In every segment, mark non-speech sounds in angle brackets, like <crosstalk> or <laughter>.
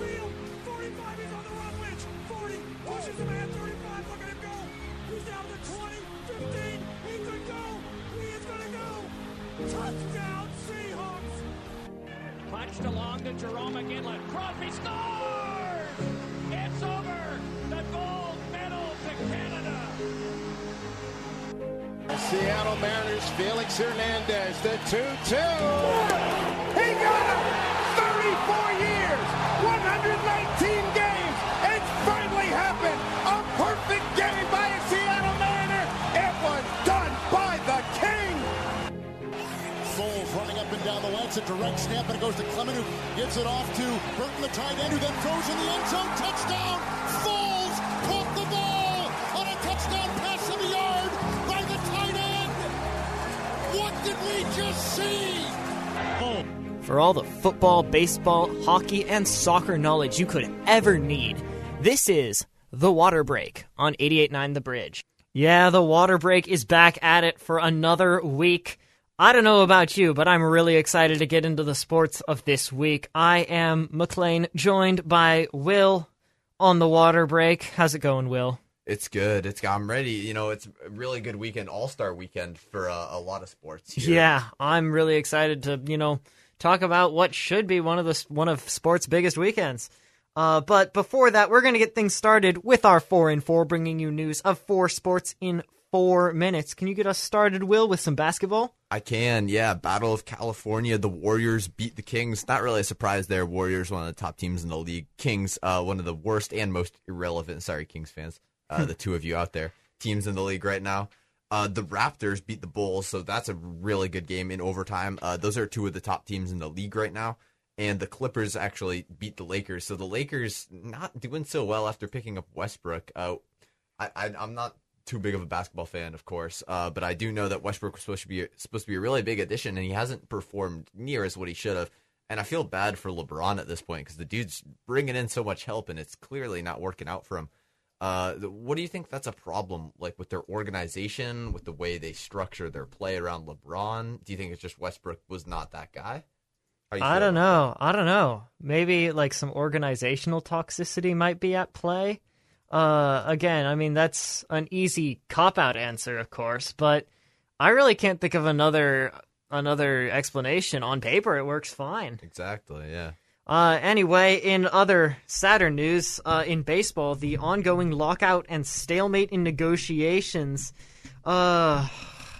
field. 45, he's on the run. Lynch, 40, pushes the man, 35, look at him go. He's down to 20, 15, he could go. He is going to go. Touchdown, Seahawks. Punched along to Jerome McGinley. Crosby scores! It's over! The gold medal to Canada! Seattle Mariners, Felix Hernandez, the 2-2. He got him! 34 years, direct snap, and it goes to Clement, who gives it off to Burton, the tight end, who then throws in the end zone. Touchdown! Foles caught the ball on a touchdown pass in the yard by the tight end. What did we just see? For all the football, baseball, hockey, and soccer knowledge you could ever need, this is The Water Break on 88.9 The Bridge. Yeah, The Water Break is back at it for another week. I don't know about you, but I'm really excited to get into the sports of this week. I am McLean, joined by Will on The Water Break. How's it going, Will? It's good. It's I'm ready. You know, it's a really good weekend, All Star weekend for uh, a lot of sports. Here. Yeah, I'm really excited to you know talk about what should be one of the one of sports' biggest weekends. Uh, but before that, we're going to get things started with our four in four, bringing you news of four sports in four minutes. Can you get us started, Will, with some basketball? I can. Yeah, Battle of California. The Warriors beat the Kings. Not really a surprise there. Warriors, one of the top teams in the league. Kings, uh, one of the worst and most irrelevant. Sorry, Kings fans. Uh, the two of you out there, teams in the league right now. Uh, the Raptors beat the Bulls, so that's a really good game in overtime. Uh, those are two of the top teams in the league right now. And the Clippers actually beat the Lakers. So the Lakers not doing so well after picking up Westbrook. Uh, I, I, I'm not too big of a basketball fan, of course, uh, but I do know that Westbrook was supposed to be supposed to be a really big addition, and he hasn't performed near as what he should have. And I feel bad for LeBron at this point because the dude's bringing in so much help, and it's clearly not working out for him. Uh, what do you think that's a problem, like with their organization, with the way they structure their play around LeBron? Do you think it's just Westbrook was not that guy? I don't know. I don't know. Maybe like some organizational toxicity might be at play. Uh, again, I mean that's an easy cop out answer, of course, but I really can't think of another another explanation. On paper, it works fine. Exactly. Yeah. Uh, anyway, in other sadder news, uh, in baseball, the ongoing lockout and stalemate in negotiations, uh,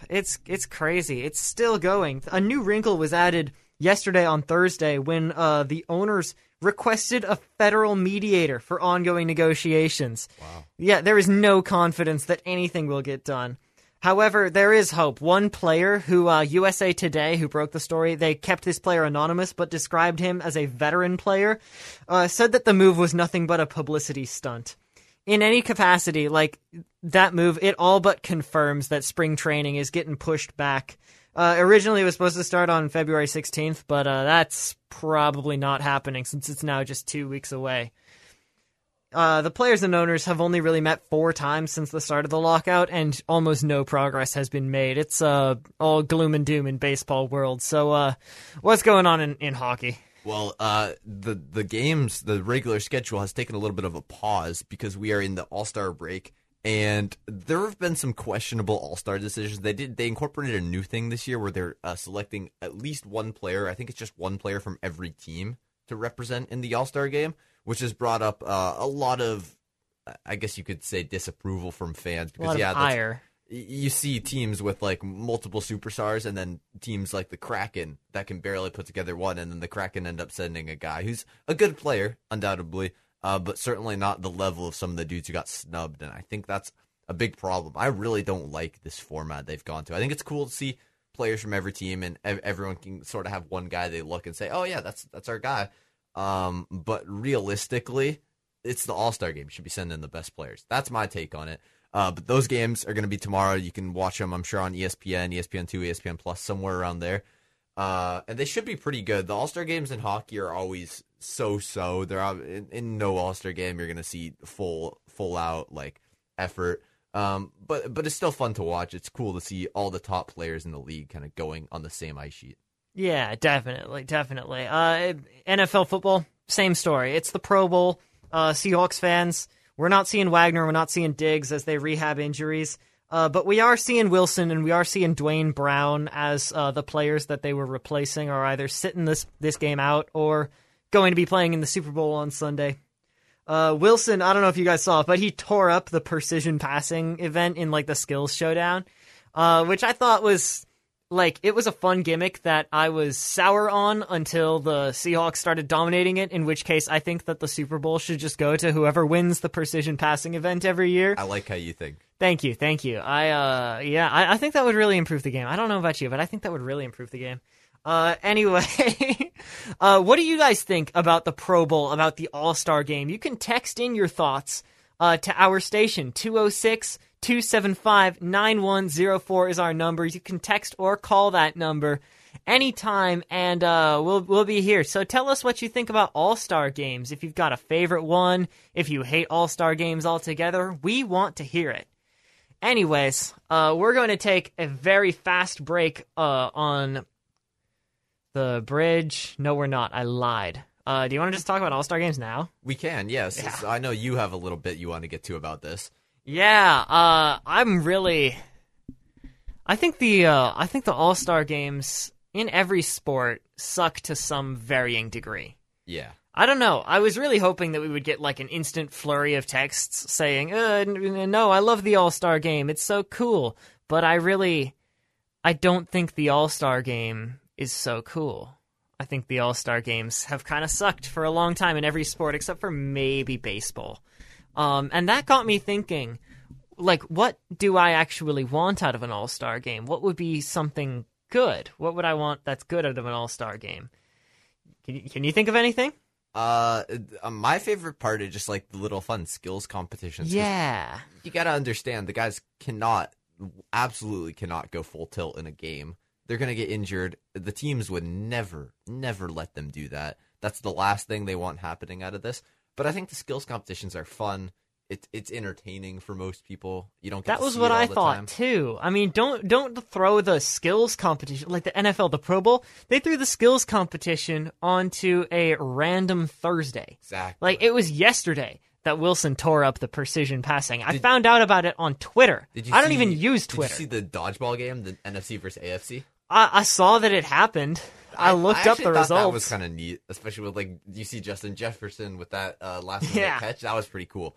it's it's crazy. It's still going. A new wrinkle was added yesterday on Thursday when uh, the owners requested a federal mediator for ongoing negotiations. Wow. Yeah, there is no confidence that anything will get done. However, there is hope. One player who uh, USA Today, who broke the story, they kept this player anonymous, but described him as a veteran player, uh, said that the move was nothing but a publicity stunt. In any capacity, like that move, it all but confirms that spring training is getting pushed back. Uh, originally, it was supposed to start on February 16th, but uh, that's probably not happening since it's now just two weeks away. Uh, the players and owners have only really met four times since the start of the lockout, and almost no progress has been made. It's uh, all gloom and doom in baseball world. So, uh, what's going on in, in hockey? Well, uh, the the games, the regular schedule has taken a little bit of a pause because we are in the All Star break, and there have been some questionable All Star decisions. They did they incorporated a new thing this year where they're uh, selecting at least one player. I think it's just one player from every team to represent in the All Star game, which has brought up uh, a lot of, I guess you could say, disapproval from fans because yeah, ire. you see teams with like multiple superstars and then teams like the Kraken that can barely put together one and then the Kraken end up sending a guy who's a good player undoubtedly uh, but certainly not the level of some of the dudes who got snubbed and I think that's a big problem. I really don't like this format they've gone to. I think it's cool to see players from every team and ev- everyone can sort of have one guy they look and say, "Oh yeah, that's that's our guy." Um, but realistically, it's the All Star game. You should be sending the best players. That's my take on it. Uh, but those games are going to be tomorrow. You can watch them, I'm sure, on ESPN, ESPN two, ESPN Plus, somewhere around there. Uh, and they should be pretty good. The All Star games in hockey are always so so. They're in, in no All Star game you're to see full full out like effort. Um, but but it's still fun to watch. It's cool to see all the top players in the league kind of going on the same ice sheet. Yeah, definitely, definitely. Uh, NFL football same story. It's the Pro Bowl. Uh, Seahawks fans, we're not seeing Wagner, we're not seeing Diggs as they rehab injuries. Uh, but we are seeing Wilson and we are seeing Duane Brown as uh, the players that they were replacing are either sitting this this game out or going to be playing in the Super Bowl on Sunday. Uh, Wilson, I don't know if you guys saw it, but he tore up the precision passing event in like the skills showdown, uh, which I thought was like it was a fun gimmick that I was sour on until the Seahawks started dominating it. In which case, I think that the Super Bowl should just go to whoever wins the precision passing event every year. I like how you think. Thank you, thank you. I uh yeah, I, I think that would really improve the game. I don't know about you, but I think that would really improve the game. Uh anyway, <laughs> uh what do you guys think about the Pro Bowl, about the All-Star game? You can text in your thoughts uh to our station 206 275 9104 is our number. You can text or call that number anytime and uh, we'll we'll be here. So tell us what you think about All-Star games. If you've got a favorite one, if you hate All-Star games altogether, we want to hear it. Anyways, uh, we're going to take a very fast break uh, on the bridge. No, we're not. I lied. Uh, do you want to just talk about All Star games now? We can, yes. Yeah. I know you have a little bit you want to get to about this. Yeah, uh, I'm really. I think the uh, I think the All Star games in every sport suck to some varying degree. Yeah. I don't know. I was really hoping that we would get like an instant flurry of texts saying, uh, "No, I love the All Star game. It's so cool." But I really, I don't think the All Star game is so cool. I think the All Star games have kind of sucked for a long time in every sport except for maybe baseball. Um, and that got me thinking, like, what do I actually want out of an All Star game? What would be something good? What would I want that's good out of an All Star game? Can you, can you think of anything? Uh, uh, my favorite part is just like the little fun skills competitions. Yeah. You gotta understand the guys cannot, absolutely cannot go full tilt in a game. They're gonna get injured. The teams would never, never let them do that. That's the last thing they want happening out of this. But I think the skills competitions are fun. It, it's entertaining for most people. You don't get That to was what I thought time. too. I mean, don't don't throw the skills competition like the NFL, the Pro Bowl. They threw the skills competition onto a random Thursday. Exactly. Like it was yesterday that Wilson tore up the precision passing. I found out about it on Twitter. Did you I don't see- even use Did Twitter. you see the dodgeball game, the NFC versus AFC? I, I saw that it happened. I, looked up the results. That was kind of neat, especially with like you see Justin Jefferson with that uh, last Yeah. catch. That was pretty cool.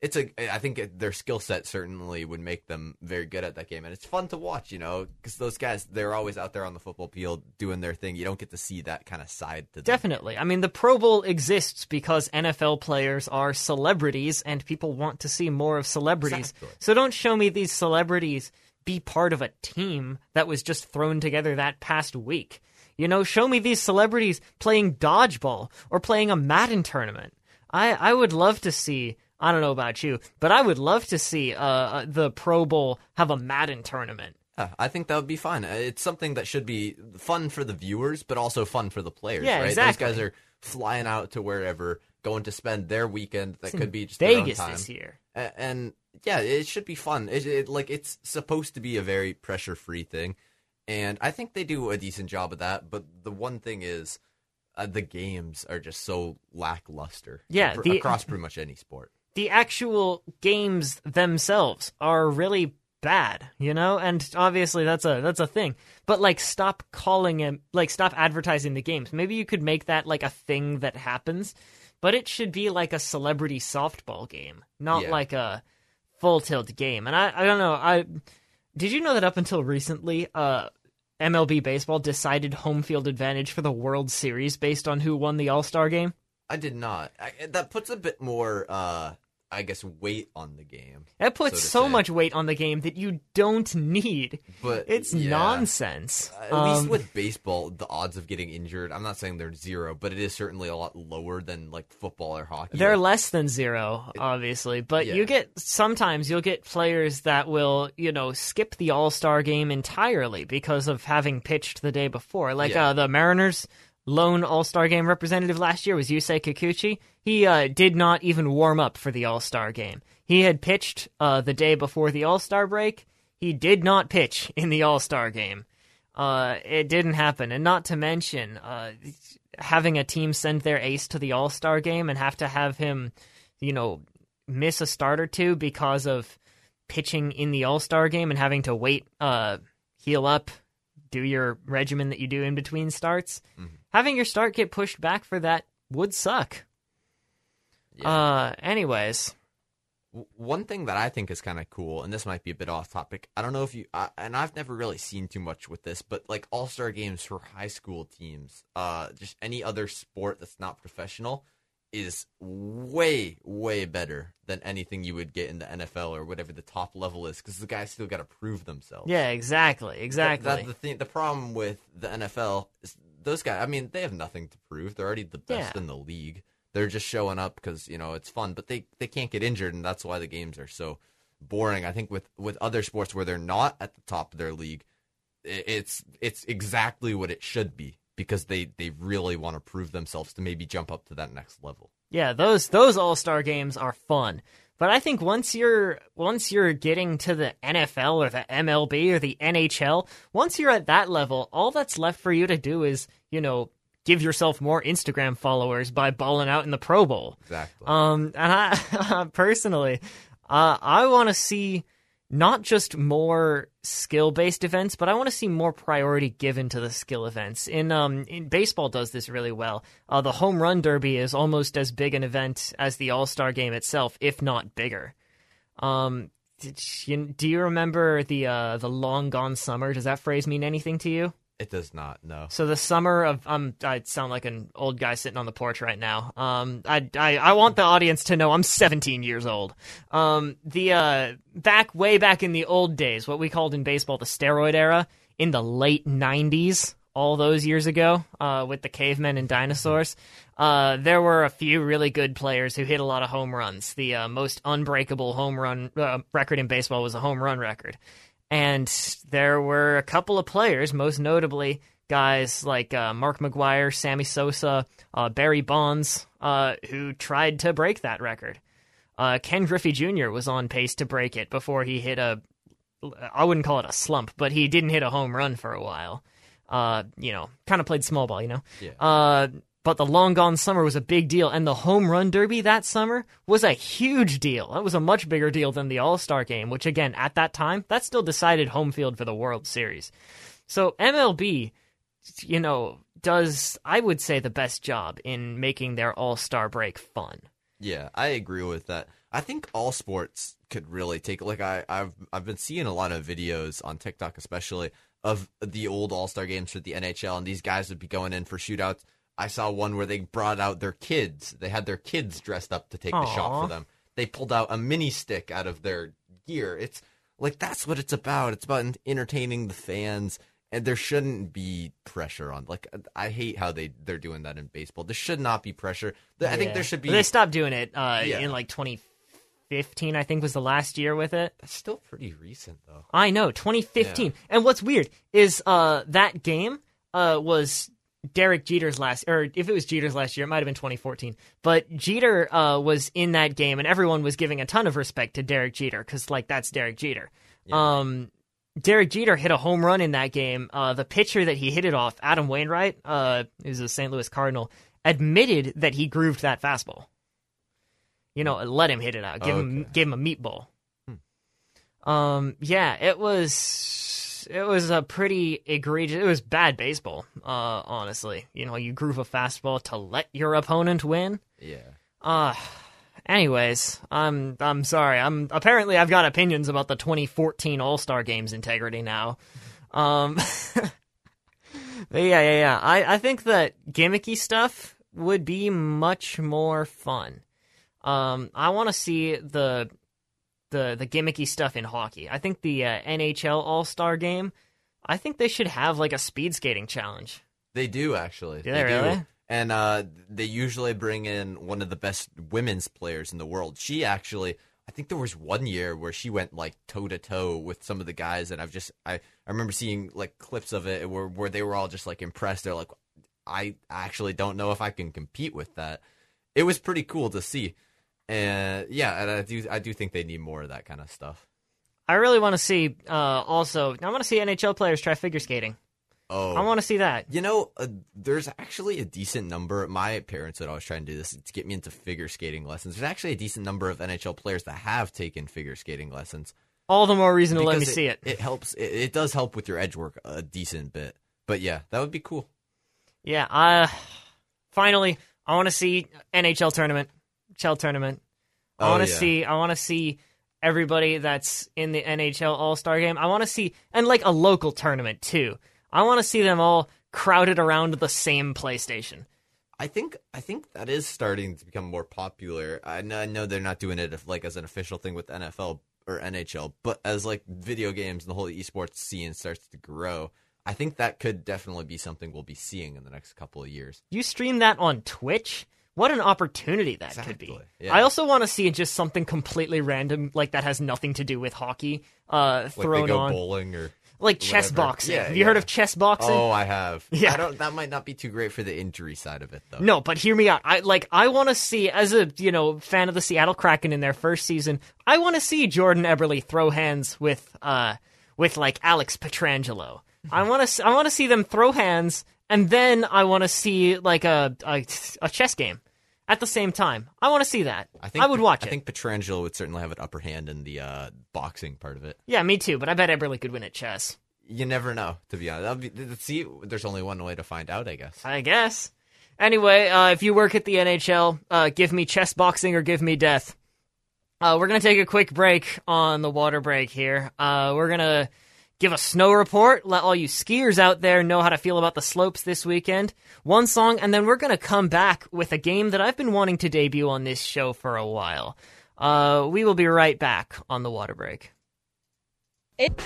It's a. I think it, their skill set certainly would make them very good at that game, and it's fun to watch. You know, because those guys they're always out there on the football field doing their thing. You don't get to see that kind of side to them. Definitely. I mean, the Pro Bowl exists because NFL players are celebrities and people want to see more of celebrities. Exactly. So don't show me these celebrities be part of a team that was just thrown together that past week. You know, show me these celebrities playing dodgeball or playing a Madden tournament. I, I would love to see. I don't know about you, but I would love to see uh, uh, the Pro Bowl have a Madden tournament. Yeah, I think that would be fun. It's something that should be fun for the viewers, but also fun for the players. Yeah, right? exactly. Those guys are flying out to wherever, going to spend their weekend. That in could be just Vegas this year. And yeah, it should be fun. It, it like it's supposed to be a very pressure free thing, and I think they do a decent job of that. But the one thing is, uh, the games are just so lackluster. Yeah, the- across pretty much any sport. the actual games themselves are really bad, you know? And obviously that's a that's a thing. But like stop calling it like stop advertising the games. Maybe you could make that like a thing that happens, but it should be like a celebrity softball game, not Yeah. like a full tilt game. And I I don't know, I did you know that up until recently uh MLB baseball decided home field advantage for the World Series based on who won the All-Star game? I did not. I, that puts a bit more, uh, I guess, weight on the game. That puts so so much weight on the game that you don't need. But It's yeah. nonsense. At Um, least with baseball, the odds of getting injured, I'm not saying they're zero, but it is certainly a lot lower than like football or hockey. they're Like, less than zero, obviously, but yeah. you get sometimes you'll get players that will, you know, skip the All Star game entirely because of having pitched the day before. Like Yeah. uh, the Mariners' lone All Star game representative last year was Yusei Kikuchi. He uh, did not even warm up for the All Star game. He had pitched uh, the day before the All Star break. He did not pitch <laughs> in the All Star game. Uh, it didn't happen, and not to mention, uh, having a team send their ace to the All Star game and have to have him, you know, miss a start or two because of pitching in the All Star game and having to wait, uh, heal up, do your regimen that you do in between starts. Having your start get pushed back for that would suck. Uh, anyways, One thing that I think is kind of cool, and this might be a bit off topic. I don't know if you, I, and I've never really seen too much with this, but like all star games for high school teams, uh, just any other sport that's not professional, is way way better than anything you would get in the NFL or whatever the top level is, because the guys still got to prove themselves. yeah, exactly, exactly. That, the thing, the problem with the NFL is those guys. I mean, they have nothing to prove. They're already the best Yeah. in the league. They're just showing up because you know it's fun, but they they can't get injured, and that's why the games are so boring. I think with with other sports where they're not at the top of their league, it's it's exactly what it should be because they they really want to prove themselves to maybe jump up to that next level. Yeah, those those All Star games are fun. But I think once you're once you're getting to the NFL or the MLB or the NHL, once you're at that level, all that's left for you to do is, you know, give yourself more Instagram followers by balling out in the Pro Bowl. Exactly. Um, and I <laughs> personally, uh, I want to see not just more skill-based events, but I want to see more priority given to the skill events. In um, in baseball, does this really well. Uh, the home run derby is almost as big an event as the All Star game itself, if not bigger. Um, you, do you remember the uh, the long gone summer? Does that phrase mean anything to you? It does not. No. So the summer of um, I sound like an old guy sitting on the porch right now. Um, I I, I want the audience to know I'm 17 years old. Um, the uh, back way back in the old days, what we called in baseball the steroid era, in the late 90s, all those years ago, uh, with the cavemen and dinosaurs. Uh, there were a few really good players who hit a lot of home runs. The uh, most unbreakable home run uh, record in baseball was a home run record. And there were a couple of players, most notably guys like uh, Mark McGwire, Sammy Sosa, uh, Barry Bonds, uh, who tried to break that record. Uh, Ken Griffey Jr. was on pace to break it before he hit a, I wouldn't call it a slump, but he didn't hit a home run for a while. Uh, you know, kind of played small ball, you know? Yeah. But the long gone summer was a big deal, and the home run derby that summer was a huge deal. That was a much bigger deal than the All Star game, which again, at that time, that still decided home field for the World Series. So MLB, you know, does I would say the best job in making their All Star break fun. Yeah, I agree with that. I think all sports could really take like I, I've I've been seeing a lot of videos on TikTok especially of the old All Star games for the NHL and these guys would be going in for shootouts. I saw one where they brought out their kids. They had their kids dressed up to take the shot for them. They pulled out a mini stick out of their gear. It's like that's what it's about. It's about entertaining the fans and there shouldn't be pressure on like I hate how they they're doing that in baseball. There should not be pressure. I think there should be They stopped doing it uh, Yeah. in like 2015, I think was the last year with it. That's still pretty recent, though. I know, 2015. And what's weird is uh, that game uh, was Derek Jeter's last, or if it was Jeter's last year, it might have been 2014. But Jeter uh, was in that game, and everyone was giving a ton of respect to Derek Jeter because, like, that's Derek Jeter. Um, Derek Jeter hit a home run in that game. Uh, the pitcher that he hit it off, Adam Wainwright, uh, who's a St. Louis Cardinal, admitted that he grooved that fastball. You know, let him hit it out. Give him, give him a meatball. Um, yeah, it was it was a pretty egregious. It was bad baseball. Uh, honestly, you know, you groove a fastball to let your opponent win. Yeah. Uh anyways, I'm I'm sorry. I'm apparently I've got opinions about the 2014 All-Star Games integrity now. Um <laughs> yeah, yeah, yeah. I I think that gimmicky stuff would be much more fun. Um I want to see the the the gimmicky stuff in hockey. I think the uh, NHL All-Star Game I think they should have like a speed skating challenge. They do actually. Do they really? And uh, they usually bring in one of the best women's players in the world. She actually, I think there was one year where she went like toe to toe with some of the guys, and I've just, I, I remember seeing like clips of it where where they were all just like impressed. They're like, I actually don't know if I can compete with that. It was pretty cool to see, and yeah, and I do, I do think they need more of that kind of stuff. I really want to see uh also I want to see NHL players try figure skating. Oh. I want to see that. You know, uh, there's actually a decent number. My parents would always try and do this to get me into figure skating lessons. There's actually a decent number of NHL players that have taken figure skating lessons. All the more reason to let me because see it. It helps. It, it does help with your edge work a decent bit. But yeah, that would be cool. Yeah. Uh, finally, I want to see NHL tournament, Shell tournament. I Oh, want to yeah. see. I want to see everybody that's in the NHL All Star game. I want to see, and like a local tournament too. I want to see them all crowded around the same PlayStation. I think I think that is starting to become more popular. I know, I know they're not doing it if, like as an official thing with NFL or NHL, but as like video games and the whole esports scene starts to grow, I think that could definitely be something we'll be seeing in the next couple of years. You stream that on Twitch. What an opportunity that could be. Yeah. I also want to see just something completely random, like that has nothing to do with hockey, uh, Like thrown go on, bowling or like chess whatever. boxing. Yeah, Have you heard of chess boxing? Oh, I have. <laughs> Yeah. I don't. That might not be too great for the injury side of it, though. No, but hear me out. I like I want to see as a, you know, fan of the Seattle Kraken in their first season, I want to see Jordan Eberle throw hands with uh with like Alex Pietrangelo. I want to I want to see them throw hands and then I want to see like a, a a chess game at the same time. I want to see that. I think I would watch I it. think Pietrangelo would certainly have an upper hand in the uh, boxing part of it. Yeah, me too, but I bet Eberle could win at chess. You never know, to be honest. Be, see, there's only one way to find out, I guess. I guess. Anyway, uh, if you work at the NHL, uh, give me chess boxing or give me death. Uh, we're gonna take a quick break on the water break here. Uh, we're gonna give a snow report, let all you skiers out there know how to feel about the slopes this weekend. One song, and then we're gonna come back with a game that I've been wanting to debut on this show for a while. Uh, we will be right back on the water break. It-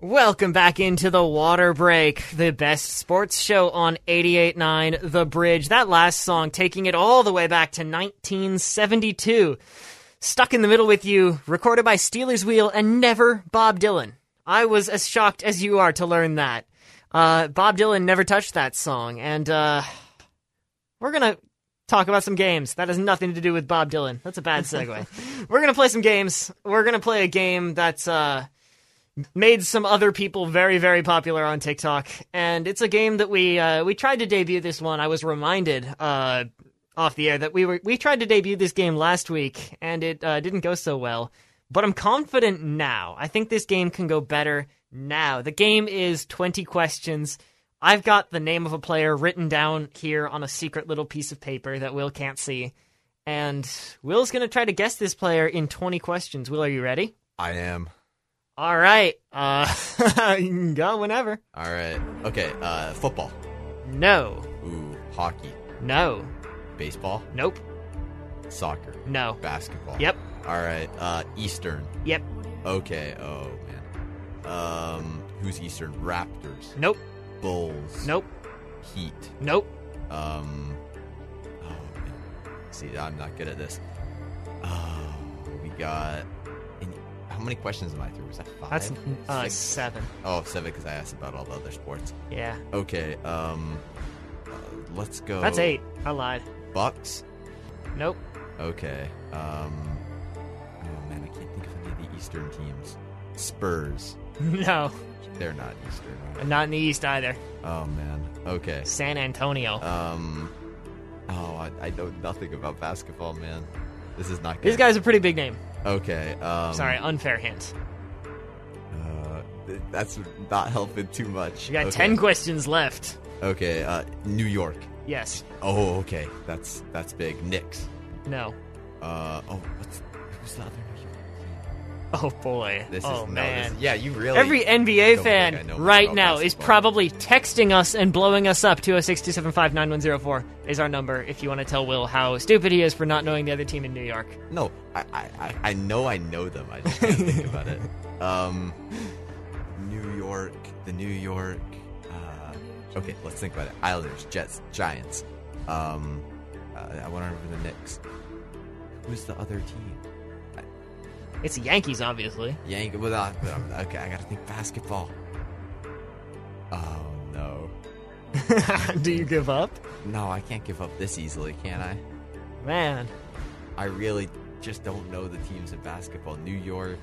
Welcome back into the water break, the best sports show on 88.9 The Bridge. That last song taking it all the way back to 1972. Stuck in the Middle with You, recorded by Stealers Wheel and never Bob Dylan. I was as shocked as you are to learn that. Uh, Bob Dylan never touched that song, and uh, we're gonna talk about some games. That has nothing to do with Bob Dylan. That's a bad segue. <laughs> we're gonna play some games. We're gonna play a game that's uh, made some other people very very popular on TikTok and it's a game that we uh, we tried to debut this one I was reminded uh, off the air that we were we tried to debut this game last week and it uh, didn't go so well but I'm confident now I think this game can go better now the game is 20 questions I've got the name of a player written down here on a secret little piece of paper that Will can't see and Will's going to try to guess this player in 20 questions Will are you ready I am. all right. Uh, <laughs> you can go whenever. All right. Okay. Uh, football. No. Ooh, hockey. No. Baseball. Nope. Soccer. No. Basketball. Yep. All right. Uh, Eastern. Yep. Okay. Oh man. Um, who's Eastern? Raptors. Nope. Bulls. Nope. Heat. Nope. Um. Oh man. See, I'm not good at this. Oh, we got. How many questions am I through? Was that five? That's uh, Six? seven. Oh, seven because I asked about all the other sports. Yeah. Okay. Um. uh, let's go. That's eight. I lied. Bucks. Nope. Okay. Um. Oh man, I can't think of any of the Eastern teams. Spurs. <laughs> No. They're not Eastern. Not in the East either. Oh man. Okay. San Antonio. Um. Oh, I, I know nothing about basketball, man. This is not good. this guy's a pretty big name. Okay. Um, Sorry, unfair hint. Uh, th- that's not helping too much. You got okay. ten questions left. Okay. Uh, New York. Yes. Oh, okay. That's that's big. Knicks. No. Uh. Oh, what's who's the other Oh boy. This oh is no, man. this- yeah, you really. Every NBA don't think I fan right now is probably texting us and blowing us up. 206 275 9104 is our number if you want to tell Will how stupid he is for not knowing the other team in New York. No, I, I, I- I know I know them. I just can't think about it. <laughs> Um, New York, the New York. Okay, let's think about it. Islanders, Jets, Giants. Um, uh, I want to remember the Knicks. Who's the other team? It's the Yankees, obviously. Yank. Well, uh, okay, I gotta think basketball. Oh no, <laughs> Do you give up? no, I can't give up this easily, can I? Man, I really just don't know the teams in basketball. New York.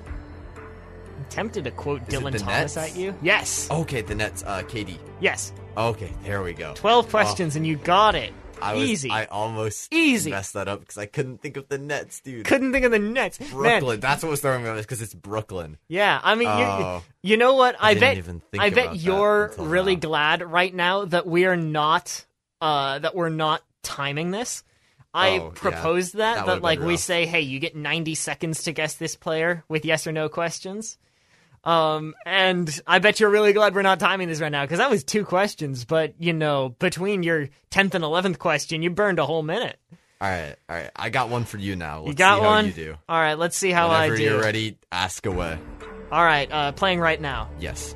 Tempted to quote it Dylan the Thomas Nets? at you. Yes. Okay, the Nets. Uh, KD. Yes. Okay, there we go. 12 questions and you got it. I was, Easy. I almost Easy. messed that up because I couldn't think of the Nets, dude. Couldn't think of the Nets. Man, Brooklyn. That's what was throwing me off because it's Brooklyn. Yeah, I mean, you Oh. you know what? I, didn't bet even think I about bet that you're until really now. glad right now that we are not uh that we're not timing this. I Oh, yeah. proposed that That that, would've like we rough. say, hey, you get 90 seconds to guess this player with yes or no questions. Um, and I bet you're really glad we're not timing this right now because that was two questions. But you know, between your 10th and 11th question, you burned a whole minute. All right, all right. I got one for you now. Let's You got see how one. you do. All right, let's see how Whenever I do. you're ready, ask away. All right, uh, playing right now. Yes.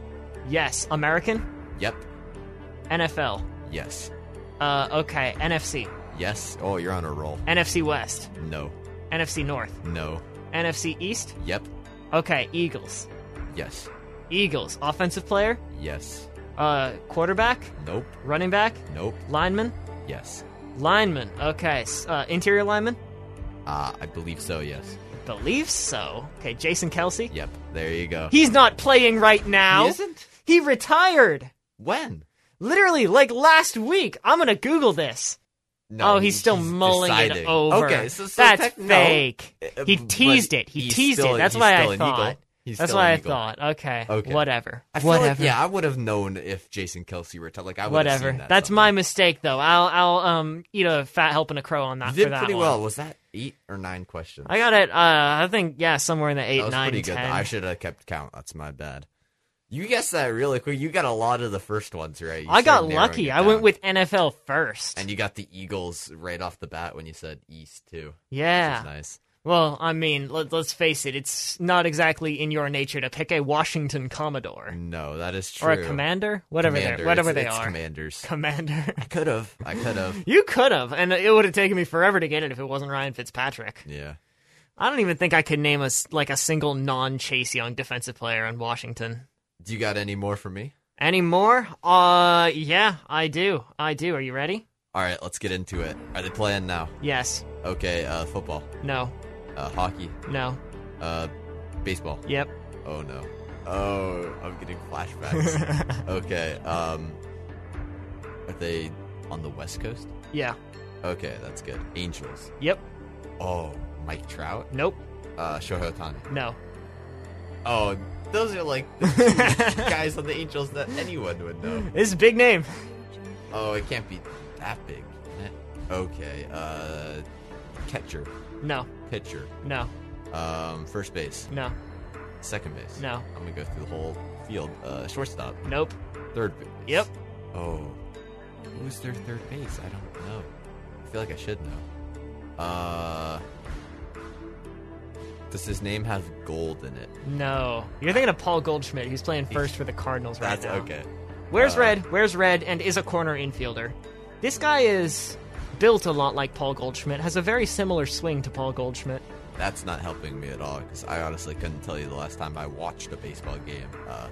Yes, American, Yep. NFL. Yes. Uh, okay, NFC. Yes. Oh, you're on a roll. NFC West, No. NFC North, No. NFC East. Yep. Okay, Eagles. Yes. Eagles. Offensive player, Yes. uh, quarterback, Nope. running back, Nope. lineman, Yes. lineman. Okay, uh, interior lineman. Uh, I believe so. Yes. Believe so. Okay, Jason Kelce. Yep. There you go. He's not playing right now. He isn't? He retired. When? Literally, like last week. I'm gonna Google this. No. oh, he's still mulling deciding. it over. Okay. So, so that's tech- fake. Uh, He but teased it. He teased still- it. That's he's why I an Eagle. Thought. He's That's still why I thought. Okay. Okay. Whatever. I feel Whatever. Like, yeah, I would have known if Jason Kelce retired. Like I would have Whatever. seen that That's somewhere. my mistake, though. I'll I'll um eat a fat helping a crow on that You for did that pretty one. well. Was that eight or nine questions? I got it. Uh, I think yeah, somewhere in the eight, that was nine, pretty good. ten. I should have kept count. That's my bad. You guessed that really quick. You got a lot of the first ones right. You I got lucky. I went with NFL first. and you got the Eagles right off the bat when you said East too. yeah. Which is nice. Well, I mean, let, let's face it. It's not exactly in your nature to pick a Washington Commodore No, that is true. or a commander, whatever Commander. they whatever It's- they it's are. Commanders. Commander. I could have. I could have. <laughs> you could have, and it would have taken me forever to get it if it wasn't Ryan Fitzpatrick. Yeah. I don't even think I could name a like a single non-Chase Young defensive player in Washington. Do you got any more for me? Any more? Uh, yeah, I do. I do. Are you ready? All right, let's get into it. Are they playing now? Yes. Okay. Uh, football. No. Uh, hockey. No. Uh, baseball. Yep. Oh no. Oh, I'm getting flashbacks. <laughs> okay. Um, are they on the West Coast? Yeah. Okay, that's good. Angels. Yep. Oh, Mike Trout. Nope. Uh, Shohei Ohtani. No. Oh, those are like the <laughs> guys on the Angels that anyone would know. This is a big name. Oh, it can't be that big. Okay. Uh, catcher, No. pitcher, No. um, first base, No. second base. No. I'm gonna go through the whole field. Uh, shortstop, Nope. third base. Yep. Oh, who's their third base? I don't know. I feel like I should know. Uh, does his name have gold in it? No. You're thinking of Paul Goldschmidt, who's playing first for the Cardinals right now. That's now. okay. Where's Uh, Red? Where's Red? And is a corner infielder. This guy is built a lot like Paul Goldschmidt. Has a very similar swing to Paul Goldschmidt. That's not helping me at all because I honestly couldn't tell you the last time I watched a baseball game. Uh,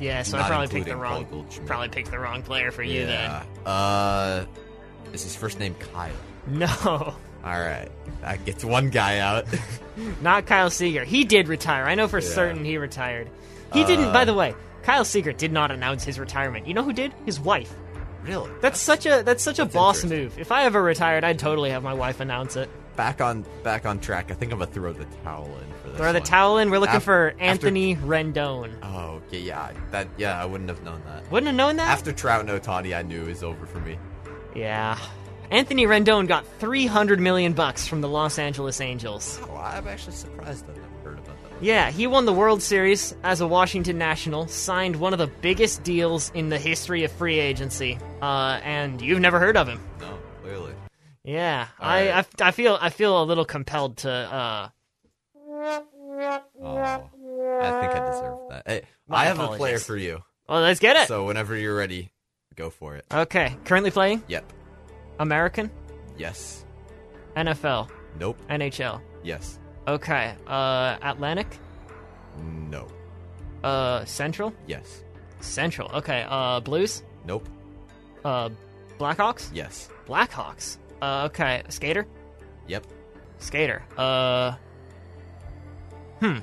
Yeah, so I probably picked the wrong. Probably picked the wrong player for you yeah. Uh, is his first name Kyle? <laughs> No, All right, that gets one guy out. <laughs> not Kyle Seager. He did retire. I know for Yeah. certain he retired. He didn't. By Uh, the way, Kyle Seager did not announce his retirement. You know who did? His wife. Really? That's such a that's such a That's boss move. If I ever retired, I'd totally have my wife announce it. back on back on track. I think I'm gonna throw the towel in for this. Throw the one. towel in. We're looking Af- for after- Anthony Rendon. Oh, okay, yeah. That yeah, I wouldn't have known that. Wouldn't have known that. After Trout and Ohtani, I knew it was over for me. Yeah. Anthony Rendon got 300 million bucks from the Los Angeles Angels. Oh, I'm actually surprised I've never heard about that. Yeah, he won the World Series as a Washington National, signed one of the biggest deals in the history of free agency. Uh, and you've never heard of him. No, clearly. Yeah, I, right. I I feel I feel a little compelled to uh Oh, I think I deserve that. Hey, I have a player for you. well, let's get it. So whenever you're ready, go for it. Okay, currently playing Yep. American, Yes. NFL, Nope. NHL. Yes. Okay, uh Atlantic, No. uh Central, Yes. Central. Okay, uh Blues, Nope. uh Blackhawks, Yes. Blackhawks. Uh okay, skater, Yep. skater. Uh Hmm.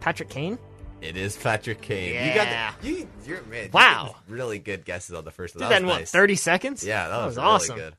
Patrick Kane. It is Patrick Kane. Yeah. You got the, you, you're man. Wow. really good guesses on the first one. Did that, that in was what thirty seconds? Yeah, that, was, was, really awesome. good.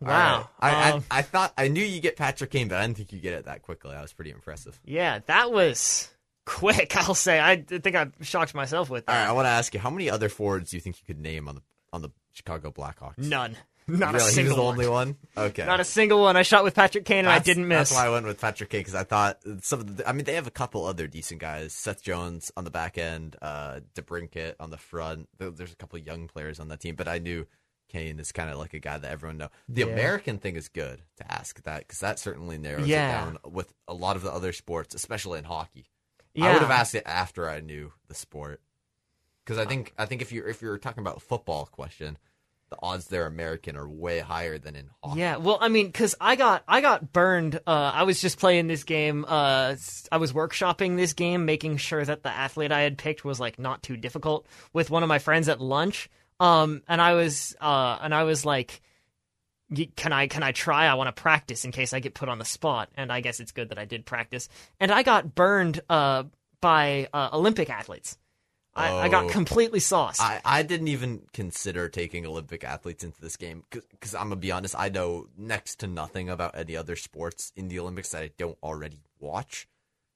Wow. All right. I, Um, I I thought I knew you get Patrick Kane, but I didn't think you get it that quickly. That was pretty impressive. yeah, that was quick. <laughs> I'll say. I think I shocked myself with All that. right, I want to ask you, how many other forwards do you think you could name on the on the Chicago Blackhawks? None. <laughs> Not really? a he single was the one. only one. Okay, Not a single one. I shot with Patrick Kane and I didn't miss. That's why I went with Patrick Kane because I thought some of the. I mean, they have a couple other decent guys. Seth Jones on the back end, uh, DeBrincat on the front. There's a couple young players on that team, but I knew Kane is kind of like a guy that everyone know. The Yeah. American thing is good to ask that because that certainly narrows Yeah. it down with a lot of the other sports, especially in hockey. yeah. I would have asked it after I knew the sport because I think I think if you are if you're talking about a football question, the odds there American are way higher than in hockey. Yeah, well, I mean, because I got I got burned. Uh, I was just playing this game. Uh, I was workshopping this game, making sure that the athlete I had picked was like not too difficult with one of my friends at lunch. Um, and I was uh, and I was like, "Can I can I try? I want to practice in case I get put on the spot." And I guess it's good that I did practice. And I got burned uh, by uh, Olympic athletes. I, I got Oh. completely sauced. I, I didn't even consider taking Olympic athletes into this game because I'm gonna be honest. I know next to nothing about any other sports in the Olympics that I don't already watch.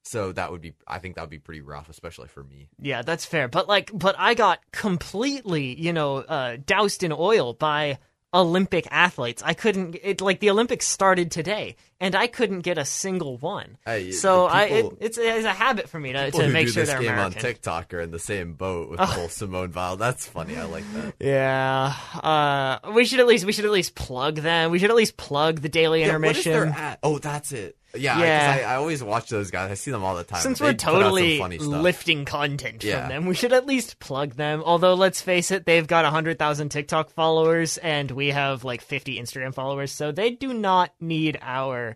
So that would be, I think that would be pretty rough, especially for me. Yeah, that's fair. But like, but I got completely, you know, uh, doused in oil by Olympic athletes. I couldn't. It like the Olympics started today, and I couldn't get a single one. Hey, so the I, it, it's, it's a habit for me to, People to make sure this they're game American. on TikTok are in the same boat with the whole Simone Weil. That's funny. I like that. <laughs> Yeah, uh, we should at least we should at least plug them. We should at least plug the daily Yeah, intermission. Oh, that's it. Yeah, Yeah. I, I always watch those guys. I see them all the time. Since They we're put out some totally funny stuff. lifting content Yeah. from them, we should at least plug them. Although, let's face it, they've got 100,000 TikTok followers and we have like 50 Instagram followers, so they do not need our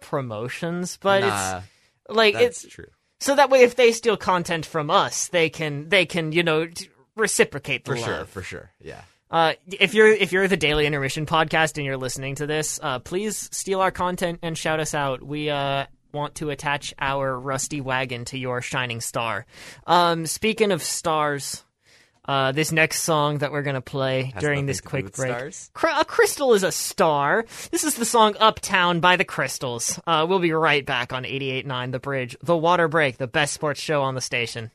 promotions. But Nah, it's like it's true. so that way if they steal content from us, they can they can you know reciprocate the For love. sure, for sure. Yeah. Uh, if you're if you're the Daily Intermission podcast and you're listening to this, uh, please steal our content and shout us out. We uh, want to attach our rusty wagon to your shining star. Um, speaking of stars, uh, this next song that we're gonna play Has during this quick break? Cr- a crystal is a star. This is the song "Uptown" by the Crystals. Uh, we'll be right back on 88.9 The Bridge, the Water Break, the best sports show on the station.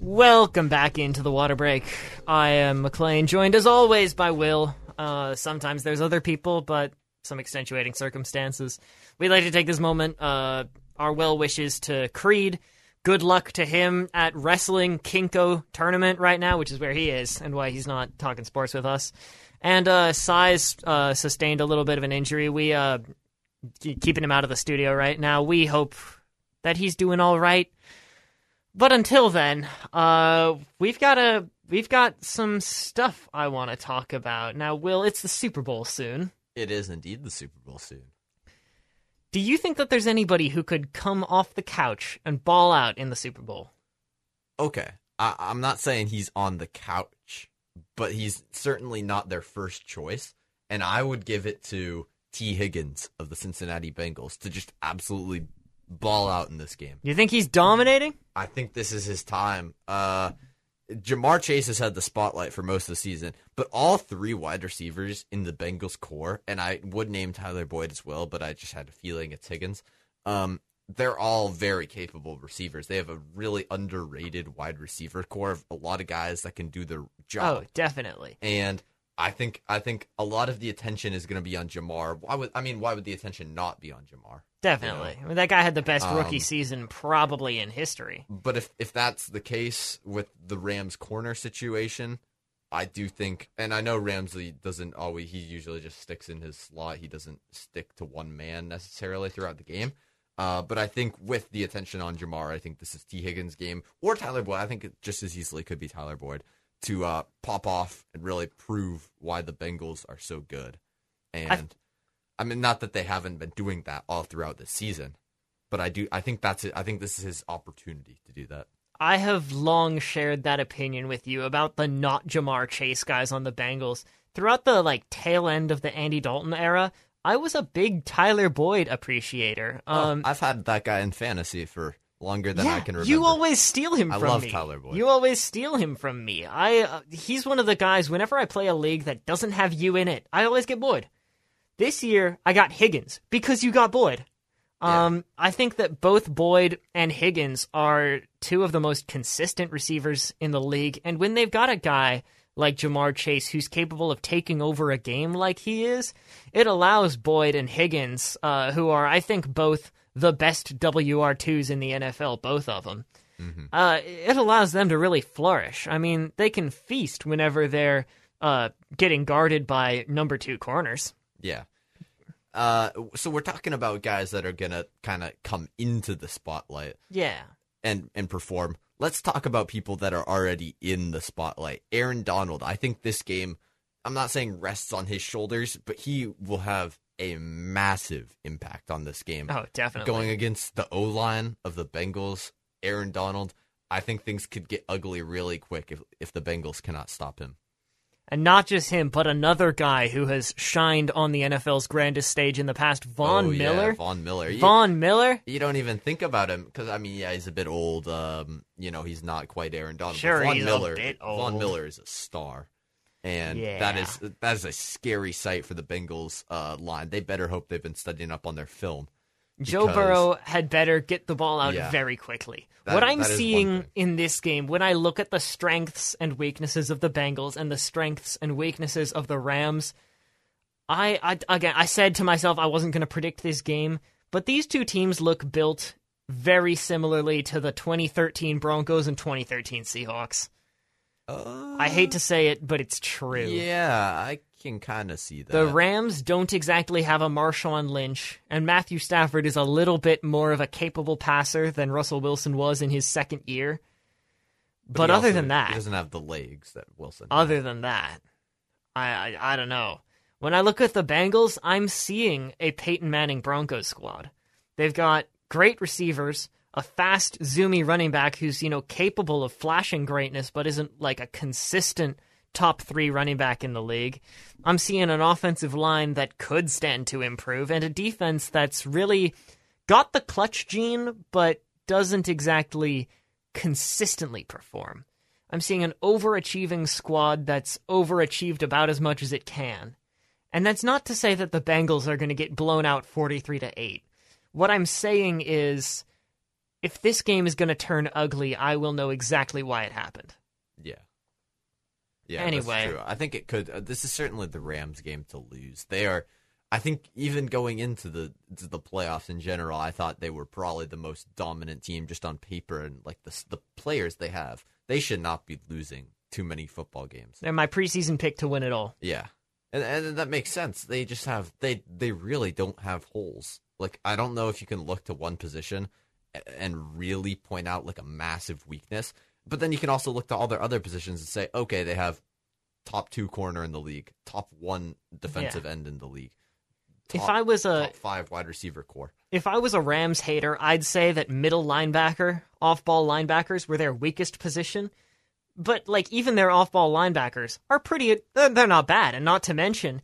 Welcome back into the water break. I am McLean, joined as always by Will. Uh, sometimes there's other people, but some extenuating circumstances. We'd like to take this moment, uh, our well wishes to Creed. Good luck to him at Wrestling Kinko tournament right now, which is where he is and why he's not talking sports with us. And uh, Size uh, sustained a little bit of an injury. We uh, keeping him out of the studio right now. We hope that he's doing all right. But until then, uh, we've got a we've got some stuff I want to talk about. Now, Will, it's the Super Bowl soon. It is indeed the Super Bowl soon. Do you think that there's anybody who could come off the couch and ball out in the Super Bowl? Okay. I, I'm not saying he's on the couch, but he's certainly not their first choice. And I would give it to Tee Higgins of the Cincinnati Bengals to just absolutely ball out in this game. You think he's dominating? I think this is his time. Uh, Ja'Marr Chase has had the spotlight for most of the season, but all three wide receivers in the Bengals corps, and I would name Tyler Boyd as well, but I just had a feeling it's Higgins. Um, they're all very capable receivers. They have a really underrated wide receiver corps of a lot of guys that can do their job. Oh, definitely. And I think I think a lot of the attention is going to be on Ja'Marr. Why would I mean? Why would the attention not be on Ja'Marr? Definitely. I mean, that guy had the best rookie Um, season probably in history. But if if that's the case with the Rams corner situation, I do think, and I know Ramsey doesn't always. He usually just sticks in his slot. He doesn't stick to one man necessarily throughout the game. Uh, but I think with the attention on Ja'Marr, I think this is Tee Higgins' game or Tyler Boyd. I think it just as easily could be Tyler Boyd to uh, pop off and really prove why the Bengals are so good. And I, mean, not that they haven't been doing that all throughout the season, but I do. I think that's it. I think this is his opportunity to do that. I have long shared that opinion with you about the not Ja'Marr Chase guys on the Bengals. Throughout the like tail end of the Andy Dalton era, I was a big Tyler Boyd appreciator. Um, oh, I've had that guy in fantasy for longer than yeah, I can remember. You always steal him I from love me. Tyler Boyd. You always steal him from me. I uh, he's one of the guys whenever I play a league that doesn't have you in it, I always get Boyd. This year I got Higgins because you got Boyd. Um, I think that both Boyd and Higgins are two of the most consistent receivers in the league, and when they've got a guy like Ja'Marr Chase who's capable of taking over a game like he is, it allows Boyd and Higgins, uh, who are I think both the best WR2s in the NFL, both of them. Uh, it allows them to really flourish. I mean, they can feast whenever they're uh, getting guarded by number two corners. Yeah. Uh, so we're talking about guys that are gonna kind of come into the spotlight Yeah. and and perform. Let's talk about people that are already in the spotlight. Aaron Donald. I think this game. I'm not saying rests on his shoulders, but he will have a massive impact on this game. Oh, definitely. Going against the O line of the Bengals, Aaron Donald. I think things could get ugly really quick if if the Bengals cannot stop him. And not just him, but another guy who has shined on the NFL's grandest stage in the past, Von Oh, yeah, Miller. Von Miller. You- Von Miller? you don't even think about him because I mean, yeah, he's a bit old. Um, you know, he's not quite Aaron Donald. Sure, Von he's a Miller. bit Von old. Miller is a star, and Yeah. that is that is a scary sight for the Bengals uh, line. They better hope they've been studying up on their film. Joe Burrow had better get the ball out Yeah. very quickly. That- what I'm that is one seeing in this game, when I look at the strengths and weaknesses of the Bengals and the strengths and weaknesses of the Rams, I, I again I said to myself I wasn't going to predict this game, but these two teams look built very similarly to the 2013 Broncos and 2013 Seahawks. I hate to say it, but it's true. Yeah, I can kind of see that. The Rams don't exactly have a Marshawn Lynch, and Matthew Stafford is a little bit more of a capable passer than Russell Wilson was in his second year. But, he other also- than that, he doesn't have the legs that Wilson. other than that, I, I I don't know. When I look at the Bengals, I'm seeing a Peyton Manning Broncos squad. They've got great receivers, a fast, zoomy running back who's you know capable of flashing greatness, but isn't like a consistent top three running back in the league. I'm seeing an offensive line that could stand to improve, and a defense that's really got the clutch gene, but doesn't exactly consistently perform. I'm seeing an overachieving squad that's overachieved about as much as it can. And that's not to say that the Bengals are going to get blown out 43 to 8. What I'm saying is if this game is going to turn ugly, I will know exactly why it happened. Yeah. Yeah. Anyway. that's true. I think it could. Uh, this is certainly the Rams' game to lose. They are. I think even going into the to the playoffs in general, I thought they were probably the most dominant team just on paper and like the the players they have. They should not be losing too many football games. They're my preseason pick to win it all. Yeah, and and that makes sense. They just have they they really don't have holes. Like I don't know if you can look to one position and really point out like a massive weakness, but then you can also look to all their other positions and say, okay, they have top two corner in the league, top one defensive end in the league. If I was a top five wide receiver corps, if I was a Rams hater, I'd say that middle linebacker, off-ball linebackers were their weakest position. But like even their off-ball linebackers are pretty they're not bad and not to mention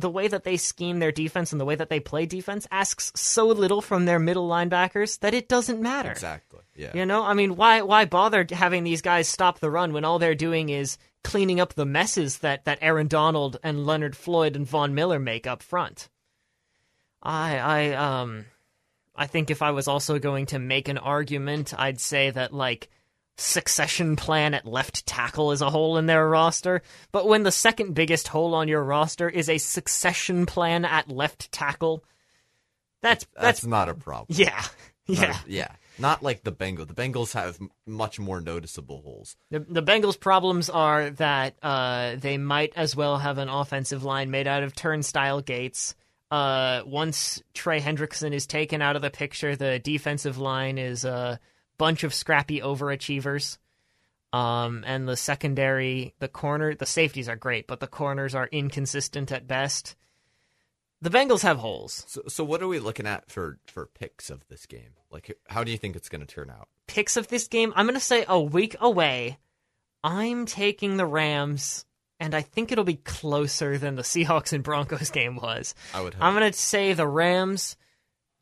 the way that they scheme their defense and the way that they play defense asks so little from their middle linebackers that it doesn't matter. exactly. Yeah, You know, I mean, why why bother having these guys stop the run when all they're doing is cleaning up the messes that that Aaron Donald and Leonard Floyd and Von Miller make up front? I I um I think if I was also going to make an argument, I'd say that like succession plan at left tackle is a hole in their roster, but when the second biggest hole on your roster is a succession plan at left tackle, that's that's that's not a problem. yeah. <laughs> Yeah. a- yeah. Not like the Bengals. The Bengals have much more noticeable holes. The, the Bengals' problems are that uh, they might as well have an offensive line made out of turnstile gates. Uh, once Trey Hendrickson is taken out of the picture, the defensive line is a bunch of scrappy overachievers. Um, and the secondary, the corner, the safeties are great, but the corners are inconsistent at best. The Bengals have holes. So, so what are we looking at for for picks of this game? Like, how do you think it's going to turn out? Picks of this game, I'm going to say a week away. I'm taking the Rams and I think it'll be closer than the Seahawks and Broncos <laughs> game was. I would. Hope. I'm gonna say the Rams,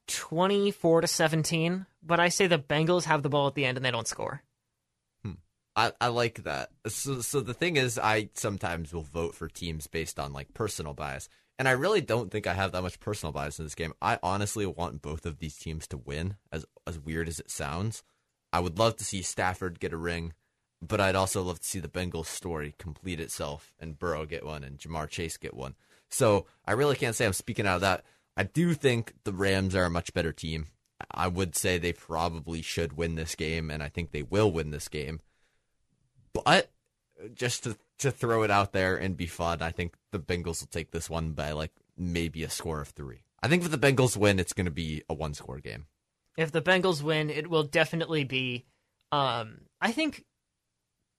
twenty-four to seventeen, but I say the Bengals have the ball at the end and they don't score. Hmm. I, I like that. So, so the thing is, I sometimes will vote for teams based on like personal bias, and I really don't think I have that much personal bias in this game. I honestly want both of these teams to win, as as weird as it sounds. I would love to see Stafford get a ring, but I'd also love to see the Bengals story complete itself and Burrow get one and Ja'Marr Chase get one. So I really can't say I'm speaking out of that. I do think the Rams are a much better team. I would say they probably should win this game, and I think they will win this game. But just to to throw it out there and be fun, I think the Bengals will take this one by like maybe a score of three. I think if the Bengals win, it's going to be a one score game. If the Bengals win, it will definitely be. Um, I think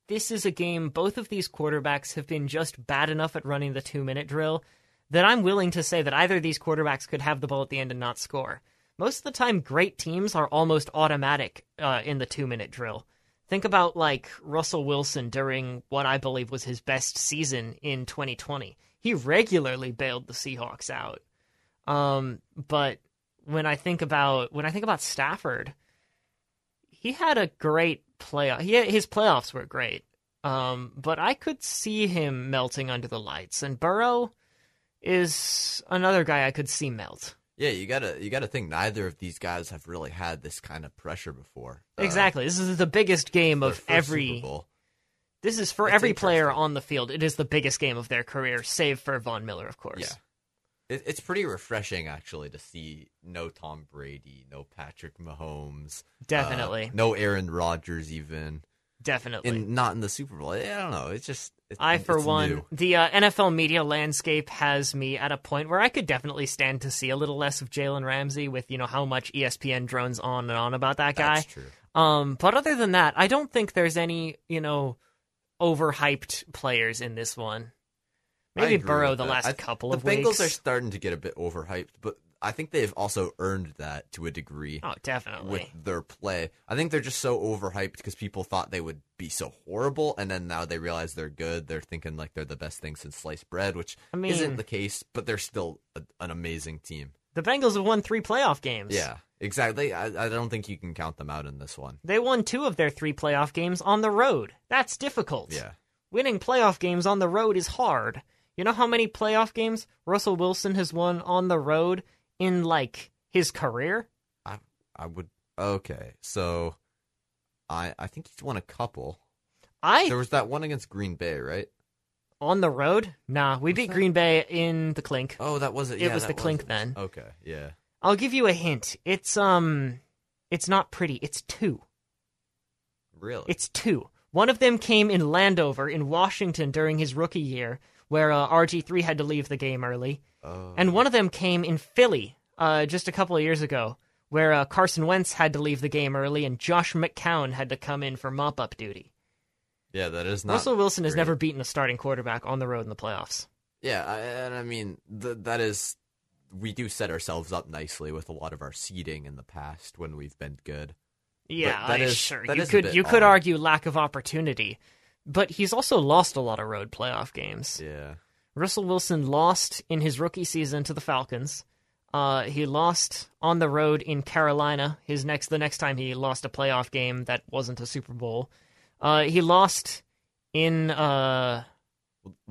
this is a game. Both of these quarterbacks have been just bad enough at running the two-minute drill that I'm willing to say that either of these quarterbacks could have the ball at the end and not score. Most of the time, great teams are almost automatic uh, in the two-minute drill. Think about like Russell Wilson during what I believe was his best season in 2020. He regularly bailed the Seahawks out. Um, but when I think about when I think about Stafford, he had a great playoff. He his playoffs were great. Um, but I could see him melting under the lights, and Burrow is another guy I could see melt. Yeah, you gotta you gotta think neither of these guys have really had this kind of pressure before. Uh, exactly. This is the biggest game of every. This is for That's every player on the field. It is the biggest game of their career, save for Von Miller, of course. Yeah. It, it's pretty refreshing actually to see no Tom Brady, no Patrick Mahomes, uh, Definitely. no Aaron Rodgers, even, Definitely. and not in the Super Bowl. I don't know. It's just it's, I, for one, new. the uh, NFL media landscape has me at a point where I could definitely stand to see a little less of Jalen Ramsey with, you know, how much ESPN drones on and on about that guy. That's true. Um, but other than that, I don't think there's any, you know, overhyped players in this one. Maybe Burrow the that. last I- couple the of Bengals weeks. The Bengals are starting to get a bit overhyped, but I think they've also earned that to a degree. Oh, definitely. with their play. I think they're just so overhyped because people thought they would be so horrible, and then now they realize they're good. They're thinking like they're the best thing since sliced bread, which I mean- isn't the case. But they're still a, an amazing team. The Bengals have won three playoff games. Yeah, exactly. I, I don't think you can count them out in this one. They won two of their three playoff games on the road. That's difficult. Yeah, Winning playoff games on the road is hard. You know how many playoff games Russell Wilson has won on the road in like his career? I I would. Okay, so I I think he's won a couple. I There was that one against Green Bay, right? on the road? Nah, we beat Green Bay in the clink. Oh, that was it. It Yeah, was the clink it. then. Okay, yeah. I'll give you a hint. It's um it's not pretty. It's two. Really? It's two. One of them came in Landover in Washington during his rookie year, where uh, RG3 had to leave the game early. Oh. And one of them came in Philly uh, just a couple of years ago, where uh, Carson Wentz had to leave the game early and Josh McCown had to come in for mop up duty. yeah, that is not. Russell Wilson has great. never beaten a starting quarterback on the road in the playoffs. Yeah, I, and I mean th- that is we do set ourselves up nicely with a lot of our seeding in the past when we've been good. Yeah, that I- is- sure. that you is could you could argue lack of opportunity, but he's also lost a lot of road playoff games. Yeah. Russell Wilson lost in his rookie season to the Falcons. Uh, he lost on the road in Carolina. His next, the next time he lost a playoff game that wasn't a Super Bowl. Uh, he lost in uh,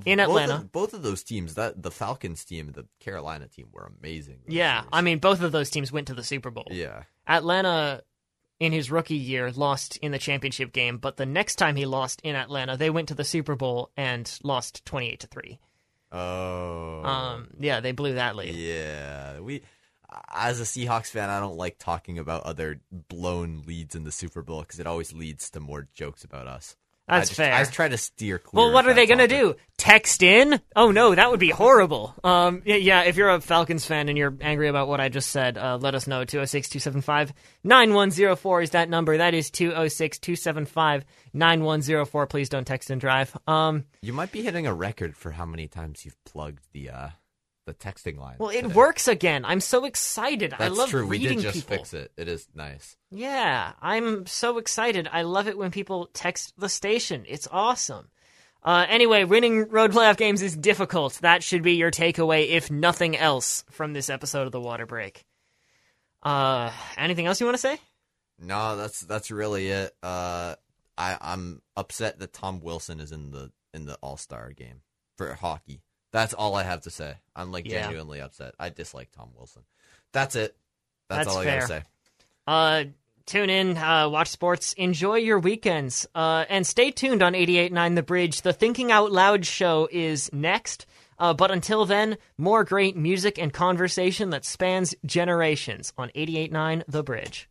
In Both Atlanta. of, both of those teams, that the Falcons team, the Carolina team, were amazing. yeah. years. I mean, both of those teams went to the Super Bowl. yeah, Atlanta, in his rookie year, lost in the championship game, but the next time he lost in Atlanta, they went to the Super Bowl and lost twenty-eight to three. oh, Um, yeah, they blew that lead. yeah. We, as a Seahawks fan, I don't like talking about other blown leads in the Super Bowl because it always leads to more jokes about us. I That's just- fair. I try to steer clear. Well, what are they going to do? Text in? Oh no, that would be horrible. Um, yeah, if you're a Falcons fan and you're angry about what I just said, uh, let us know. 206-275-9104 is that number. That is 206-275-9104. Please don't text and drive. Um, You might be hitting a record for how many times you've plugged the uh the texting line. well, it today. works again. I'm so excited. I That's love true. We reading did just people. fix it. It is nice. Yeah, I'm so excited. I love it when people text the station. It's awesome. Uh, anyway, winning road playoff games is difficult. That should be your takeaway, if nothing else, from this episode of the Water Break. Uh, anything else you want to say? No, that's that's really it. Uh, I I'm upset that Tom Wilson is in the in the All Star game for hockey. That's all I have to say. I'm like Yeah. genuinely upset. I dislike Tom Wilson. That's it. That's, That's all I gotta say. Uh, tune in, uh, watch sports, enjoy your weekends, uh, and stay tuned on 88.9 The Bridge. The Thinking Out Loud show is next. Uh, but until then, more great music and conversation that spans generations on 88.9 The Bridge.